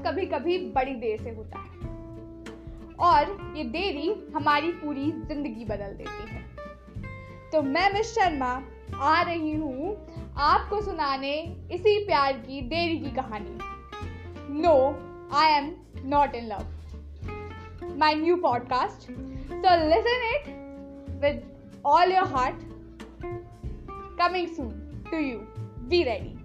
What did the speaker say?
कभी कभी बड़ी देर से होता है। और ये देरी हमारी पूरी ज़िंदगी बदल देती है। तो मैं मिस शर्मा आ रही हूँ आपको सुनाने इसी प्यार की देरी की कहानी। No I am not in love my new podcast so listen it with all your heart coming soon to you be ready